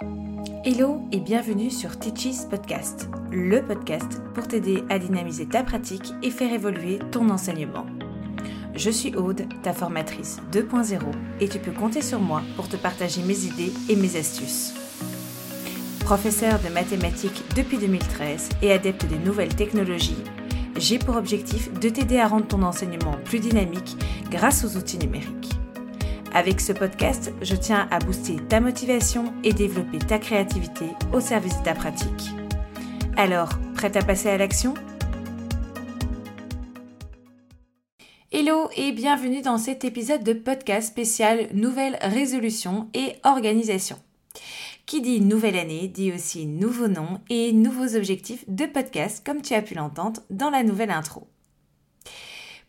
Hello et bienvenue sur Teaches Podcast, le podcast pour t'aider à dynamiser ta pratique et faire évoluer ton enseignement. Je suis Aude, ta formatrice 2.0 et tu peux compter sur moi pour te partager mes idées et mes astuces. Professeur de mathématiques depuis 2013 et adepte des nouvelles technologies, j'ai pour objectif de t'aider à rendre ton enseignement plus dynamique grâce aux outils numériques. Avec ce podcast, je tiens à booster ta motivation et développer ta créativité au service de ta pratique. Alors, prête à passer à l'action? Hello et bienvenue dans cet épisode de podcast spécial Nouvelle résolution et organisation. Qui dit nouvelle année dit aussi nouveau nom et nouveaux objectifs de podcast comme tu as pu l'entendre dans la nouvelle intro.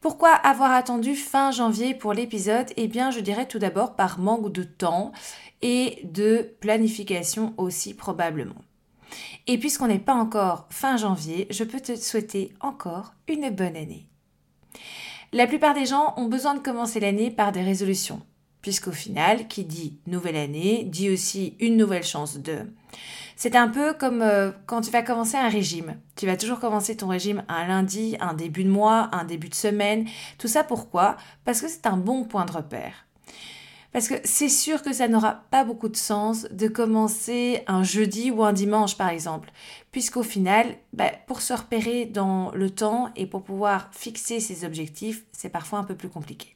Pourquoi avoir attendu fin janvier pour l'épisode? Eh bien, je dirais tout d'abord par manque de temps et de planification aussi probablement. Et puisqu'on n'est pas encore fin janvier, je peux te souhaiter encore une bonne année. La plupart des gens ont besoin de commencer l'année par des résolutions, puisqu'au final, qui dit nouvelle année, dit aussi une nouvelle chance de. C'est un peu comme euh, quand tu vas commencer un régime. Tu vas toujours commencer ton régime un lundi, un début de mois, un début de semaine. Tout ça pourquoi? Parce que c'est un bon point de repère. Parce que c'est sûr que ça n'aura pas beaucoup de sens de commencer un jeudi ou un dimanche par exemple, puisqu'au final, bah, pour se repérer dans le temps et pour pouvoir fixer ses objectifs, c'est parfois un peu plus compliqué.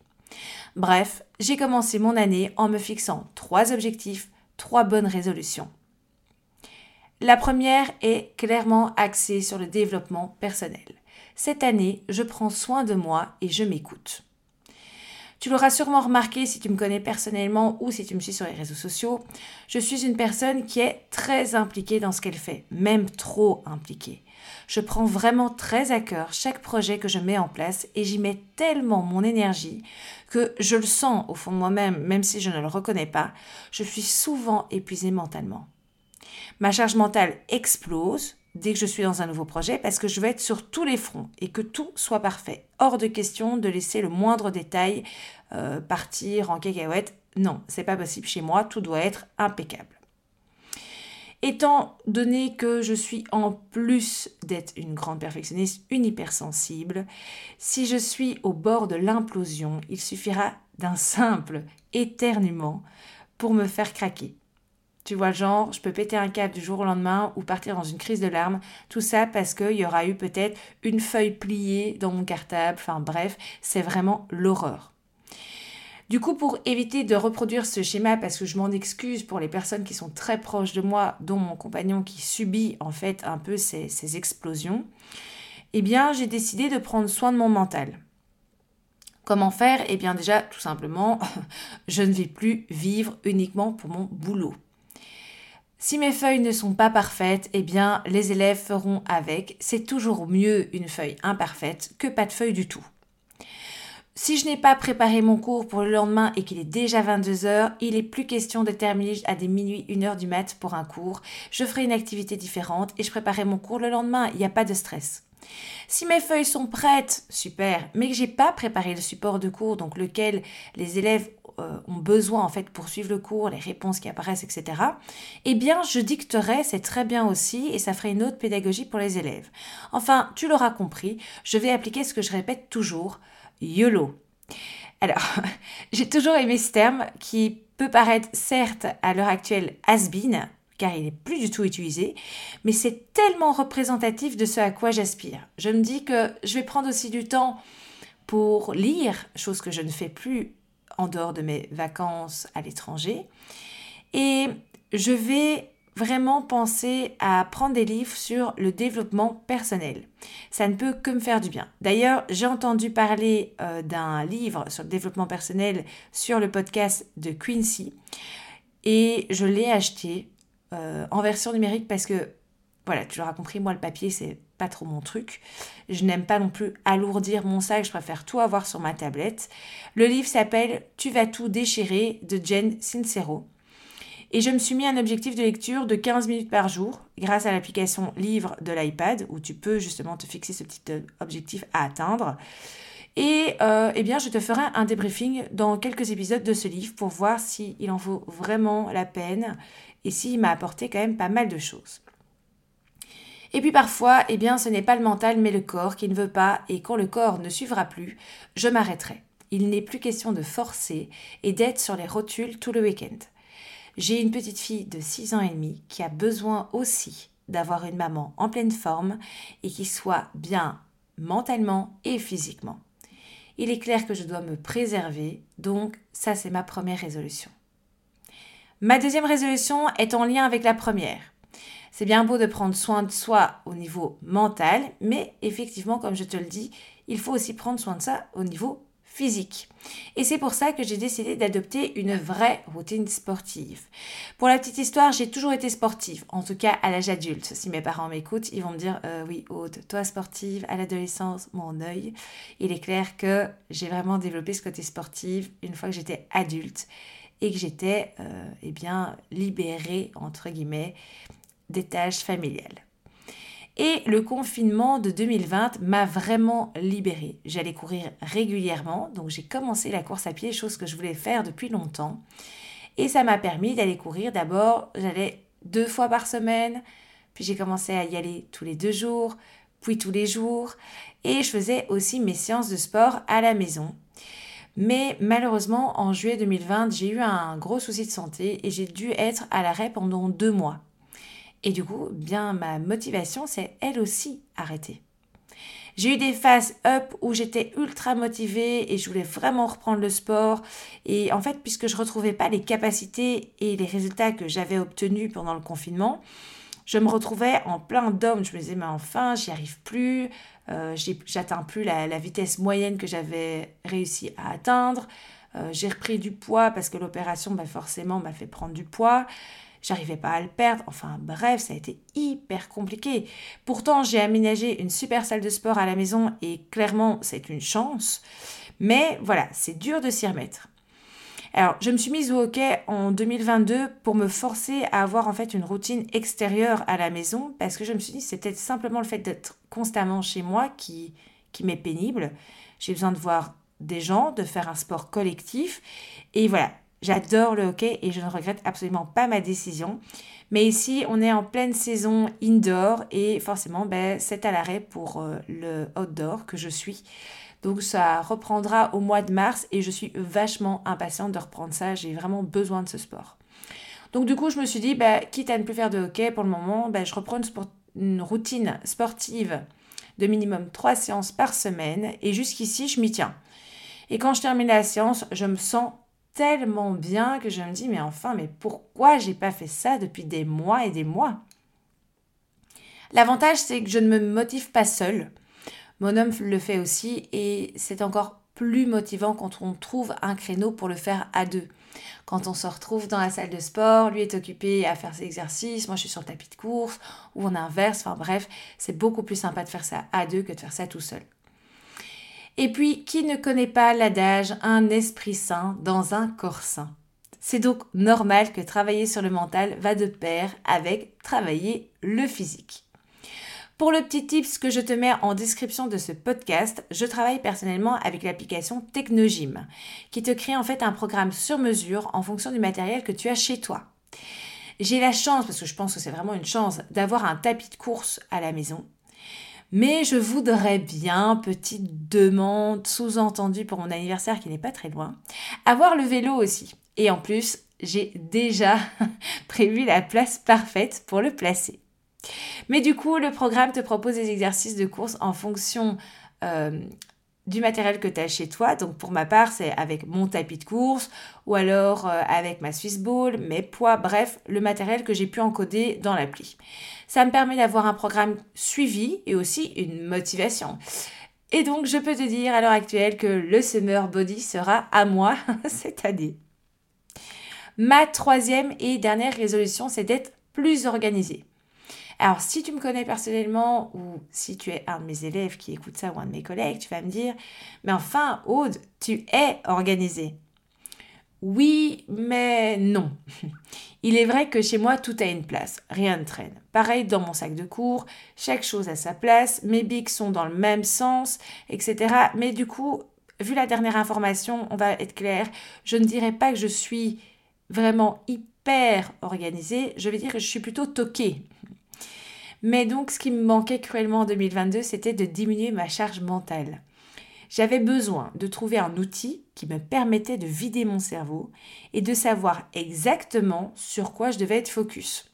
Bref, j'ai commencé mon année en me fixant trois objectifs, trois bonnes résolutions. La première est clairement axée sur le développement personnel. Cette année, je prends soin de moi et je m'écoute. Tu l'auras sûrement remarqué si tu me connais personnellement ou si tu me suis sur les réseaux sociaux, je suis une personne qui est très impliquée dans ce qu'elle fait, même trop impliquée. Je prends vraiment très à cœur chaque projet que je mets en place et j'y mets tellement mon énergie que je le sens au fond de moi-même, même si je ne le reconnais pas, je suis souvent épuisée mentalement. Ma charge mentale explose dès que je suis dans un nouveau projet parce que je veux être sur tous les fronts et que tout soit parfait. Hors de question de laisser le moindre détail euh, partir en cacahuète. Non, c'est pas possible chez moi, tout doit être impeccable. Étant donné que je suis en plus d'être une grande perfectionniste, une hypersensible, si je suis au bord de l'implosion, il suffira d'un simple éternuement pour me faire craquer. Tu vois, genre, je peux péter un câble du jour au lendemain ou partir dans une crise de larmes. Tout ça parce qu'il y aura eu peut-être une feuille pliée dans mon cartable. Enfin bref, c'est vraiment l'horreur. Du coup, pour éviter de reproduire ce schéma, parce que je m'en excuse pour les personnes qui sont très proches de moi, dont mon compagnon qui subit en fait un peu ces, ces explosions, eh bien, j'ai décidé de prendre soin de mon mental. Comment faire? Eh bien déjà, tout simplement, je ne vais plus vivre uniquement pour mon boulot. Si mes feuilles ne sont pas parfaites, eh bien les élèves feront avec. C'est toujours mieux une feuille imparfaite que pas de feuille du tout. Si je n'ai pas préparé mon cours pour le lendemain et qu'il est déjà 22 heures, il est plus question de terminer à des minuit, 1 heure du mat pour un cours. Je ferai une activité différente et je préparerai mon cours le lendemain. Il n'y a pas de stress. Si mes feuilles sont prêtes, super, mais que j'ai pas préparé le support de cours, donc lequel les élèves ont besoin en fait pour suivre le cours, les réponses qui apparaissent, etc., eh bien je dicterai, c'est très bien aussi, et ça ferait une autre pédagogie pour les élèves. Enfin, tu l'auras compris, je vais appliquer ce que je répète toujours, YOLO. Alors, j'ai toujours aimé ce terme qui peut paraître certes à l'heure actuelle has-been, car il n'est plus du tout utilisé, mais c'est tellement représentatif de ce à quoi j'aspire. Je me dis que je vais prendre aussi du temps pour lire, chose que je ne fais plus en dehors de mes vacances à l'étranger. Et je vais vraiment penser à prendre des livres sur le développement personnel. Ça ne peut que me faire du bien. D'ailleurs, j'ai entendu parler euh, d'un livre sur le développement personnel sur le podcast de Quincy et je l'ai acheté euh, en version numérique parce que, voilà, tu l'auras compris, moi le papier c'est pas trop mon truc. Je n'aime pas non plus alourdir mon sac, je préfère tout avoir sur ma tablette. Le livre s'appelle Tu vas tout déchirer de Jen Sincero. Et je me suis mis un objectif de lecture de 15 minutes par jour grâce à l'application Livre de l'iPad où tu peux justement te fixer ce petit euh, objectif à atteindre. Et euh, eh bien, je te ferai un débriefing dans quelques épisodes de ce livre pour voir s'il en vaut vraiment la peine et s'il m'a apporté quand même pas mal de choses. Et puis parfois, eh bien, ce n'est pas le mental mais le corps qui ne veut pas et quand le corps ne suivra plus, je m'arrêterai. Il n'est plus question de forcer et d'être sur les rotules tout le week-end. J'ai une petite fille de 6 ans et demi qui a besoin aussi d'avoir une maman en pleine forme et qui soit bien mentalement et physiquement. Il est clair que je dois me préserver, donc ça c'est ma première résolution. Ma deuxième résolution est en lien avec la première. C'est bien beau de prendre soin de soi au niveau mental, mais effectivement, comme je te le dis, il faut aussi prendre soin de ça au niveau physique. Et c'est pour ça que j'ai décidé d'adopter une vraie routine sportive. Pour la petite histoire, j'ai toujours été sportive, en tout cas à l'âge adulte. Si mes parents m'écoutent, ils vont me dire euh, oui, Aude, toi sportive, à l'adolescence, mon œil. Il est clair que j'ai vraiment développé ce côté sportif une fois que j'étais adulte et que j'étais euh, eh bien libérée entre guillemets des tâches familiales. Et le confinement de 2020 m'a vraiment libérée. J'allais courir régulièrement, donc j'ai commencé la course à pied, chose que je voulais faire depuis longtemps. Et ça m'a permis d'aller courir. D'abord, j'allais deux fois par semaine, puis j'ai commencé à y aller tous les deux jours, puis tous les jours. Et je faisais aussi mes séances de sport à la maison. Mais malheureusement, en juillet 2020, j'ai eu un gros souci de santé et j'ai dû être à l'arrêt pendant deux mois. Et du coup, bien ma motivation s'est elle aussi arrêtée. J'ai eu des phases up où j'étais ultra motivée et je voulais vraiment reprendre le sport. Et en fait, puisque je retrouvais pas les capacités et les résultats que j'avais obtenus pendant le confinement, je me retrouvais en plein d'hommes. Je me disais, mais enfin, j'y arrive plus. Euh, j'atteins plus la, vitesse moyenne que j'avais réussi à atteindre. Euh, j'ai repris du poids parce que l'opération, bah, forcément, m'a fait prendre du poids j'arrivais pas à le perdre. Enfin bref, ça a été hyper compliqué. Pourtant, j'ai aménagé une super salle de sport à la maison et clairement, c'est une chance. Mais voilà, c'est dur de s'y remettre. Alors, je me suis mise au hockey en 2022 pour me forcer à avoir en fait une routine extérieure à la maison parce que je me suis dit c'est simplement le fait d'être constamment chez moi qui, qui m'est pénible. J'ai besoin de voir des gens, de faire un sport collectif. Et voilà, J'adore le hockey et je ne regrette absolument pas ma décision. Mais ici, on est en pleine saison indoor et forcément, ben, c'est à l'arrêt pour euh, le outdoor que je suis. Donc ça reprendra au mois de mars et je suis vachement impatiente de reprendre ça. J'ai vraiment besoin de ce sport. Donc du coup, je me suis dit, ben, quitte à ne plus faire de hockey pour le moment, ben, je reprends une, routine sportive de minimum 3 séances par semaine et jusqu'ici, je m'y tiens. Et quand je termine la séance, je me sens tellement bien que je me dis mais enfin mais pourquoi j'ai pas fait ça depuis des mois et des mois? L'avantage c'est que je ne me motive pas seule. Mon homme le fait aussi et c'est encore plus motivant quand on trouve un créneau pour le faire à deux. Quand on se retrouve dans la salle de sport, lui est occupé à faire ses exercices, moi je suis sur le tapis de course, ou on inverse, enfin bref, c'est beaucoup plus sympa de faire ça à deux que de faire ça tout seul. Et puis, qui ne connaît pas l'adage un esprit sain dans un corps sain C'est donc normal que travailler sur le mental va de pair avec travailler le physique. Pour le petit tips que je te mets en description de ce podcast, je travaille personnellement avec l'application Technogym, qui te crée en fait un programme sur mesure en fonction du matériel que tu as chez toi. J'ai la chance, parce que je pense que c'est vraiment une chance, d'avoir un tapis de course à la maison mais je voudrais bien, petite demande sous-entendue pour mon anniversaire qui n'est pas très loin, avoir le vélo aussi. Et en plus, j'ai déjà prévu la place parfaite pour le placer. Mais du coup, le programme te propose des exercices de course en fonction euh, du matériel que tu as chez toi. Donc pour ma part, c'est avec mon tapis de course ou alors euh, avec ma Swiss Ball, mes poids, bref, le matériel que j'ai pu encoder dans l'appli. Ça me permet d'avoir un programme suivi et aussi une motivation. Et donc je peux te dire à l'heure actuelle que le Summer Body sera à moi cette année. Ma troisième et dernière résolution, c'est d'être plus organisée. Alors, si tu me connais personnellement ou si tu es un de mes élèves qui écoute ça ou un de mes collègues, tu vas me dire, mais enfin, Aude, tu es organisée. Oui, mais non. Il est vrai que chez moi, tout a une place, rien ne traîne. Pareil dans mon sac de cours, chaque chose a sa place, mes bics sont dans le même sens, etc. Mais du coup, vu la dernière information, on va être clair, je ne dirais pas que je suis vraiment hyper organisée, je vais dire que je suis plutôt toquée. Mais donc, ce qui me manquait cruellement en 2022, c'était de diminuer ma charge mentale. J'avais besoin de trouver un outil qui me permettait de vider mon cerveau et de savoir exactement sur quoi je devais être focus.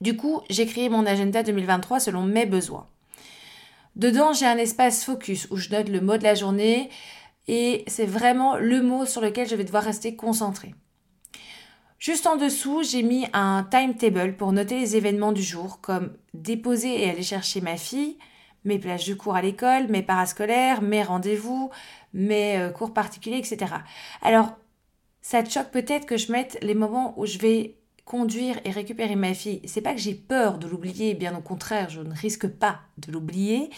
Du coup, j'ai créé mon agenda 2023 selon mes besoins. Dedans, j'ai un espace focus où je note le mot de la journée et c'est vraiment le mot sur lequel je vais devoir rester concentré. Juste en dessous, j'ai mis un timetable pour noter les événements du jour, comme déposer et aller chercher ma fille, mes plages de cours à l'école, mes parascolaires, mes rendez-vous, mes euh, cours particuliers, etc. Alors, ça te choque peut-être que je mette les moments où je vais conduire et récupérer ma fille. C'est pas que j'ai peur de l'oublier, bien au contraire, je ne risque pas de l'oublier,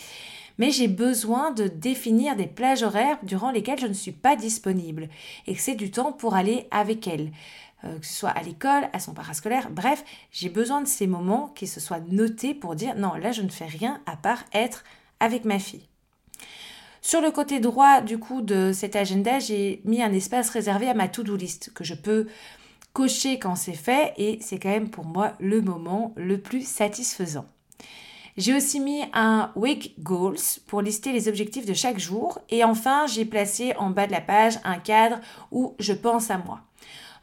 mais j'ai besoin de définir des plages horaires durant lesquelles je ne suis pas disponible et que c'est du temps pour aller avec elle. Euh, que ce soit à l'école, à son parascolaire, bref, j'ai besoin de ces moments qui se soient notés pour dire non, là je ne fais rien à part être avec ma fille. Sur le côté droit du coup de cet agenda, j'ai mis un espace réservé à ma to-do list que je peux cocher quand c'est fait et c'est quand même pour moi le moment le plus satisfaisant. J'ai aussi mis un Week Goals pour lister les objectifs de chaque jour et enfin j'ai placé en bas de la page un cadre où je pense à moi.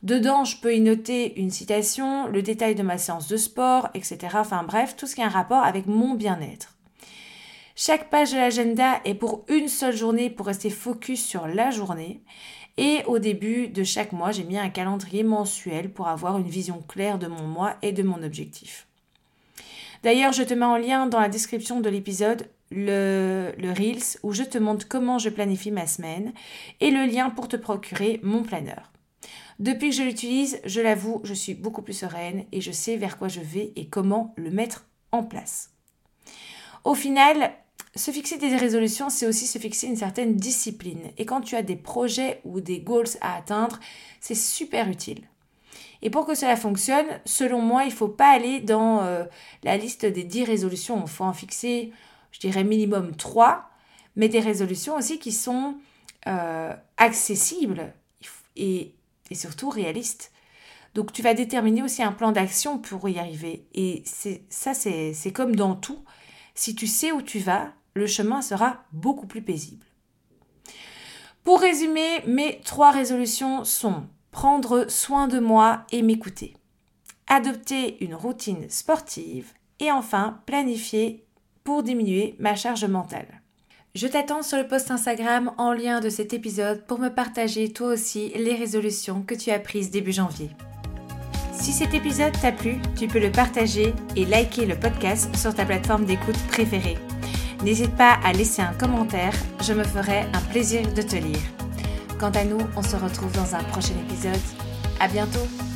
Dedans, je peux y noter une citation, le détail de ma séance de sport, etc. Enfin bref, tout ce qui a un rapport avec mon bien-être. Chaque page de l'agenda est pour une seule journée pour rester focus sur la journée. Et au début de chaque mois, j'ai mis un calendrier mensuel pour avoir une vision claire de mon mois et de mon objectif. D'ailleurs, je te mets en lien dans la description de l'épisode le, le, Reels où je te montre comment je planifie ma semaine et le lien pour te procurer mon planeur. Depuis que je l'utilise, je l'avoue, je suis beaucoup plus sereine et je sais vers quoi je vais et comment le mettre en place. Au final, se fixer des résolutions, c'est aussi se fixer une certaine discipline. Et quand tu as des projets ou des goals à atteindre, c'est super utile. Et pour que cela fonctionne, selon moi, il ne faut pas aller dans euh, la liste des 10 résolutions. Il faut en fixer, je dirais, minimum 3, mais des résolutions aussi qui sont euh, accessibles et et surtout réaliste. Donc tu vas déterminer aussi un plan d'action pour y arriver. Et ça, c'est comme dans tout. Si tu sais où tu vas, le chemin sera beaucoup plus paisible. Pour résumer, mes trois résolutions sont prendre soin de moi et m'écouter, adopter une routine sportive et enfin planifier pour diminuer ma charge mentale. Je t'attends sur le post Instagram en lien de cet épisode pour me partager toi aussi les résolutions que tu as prises début janvier. Si cet épisode t'a plu, tu peux le partager et liker le podcast sur ta plateforme d'écoute préférée. N'hésite pas à laisser un commentaire, je me ferai un plaisir de te lire. Quant à nous, on se retrouve dans un prochain épisode. À bientôt!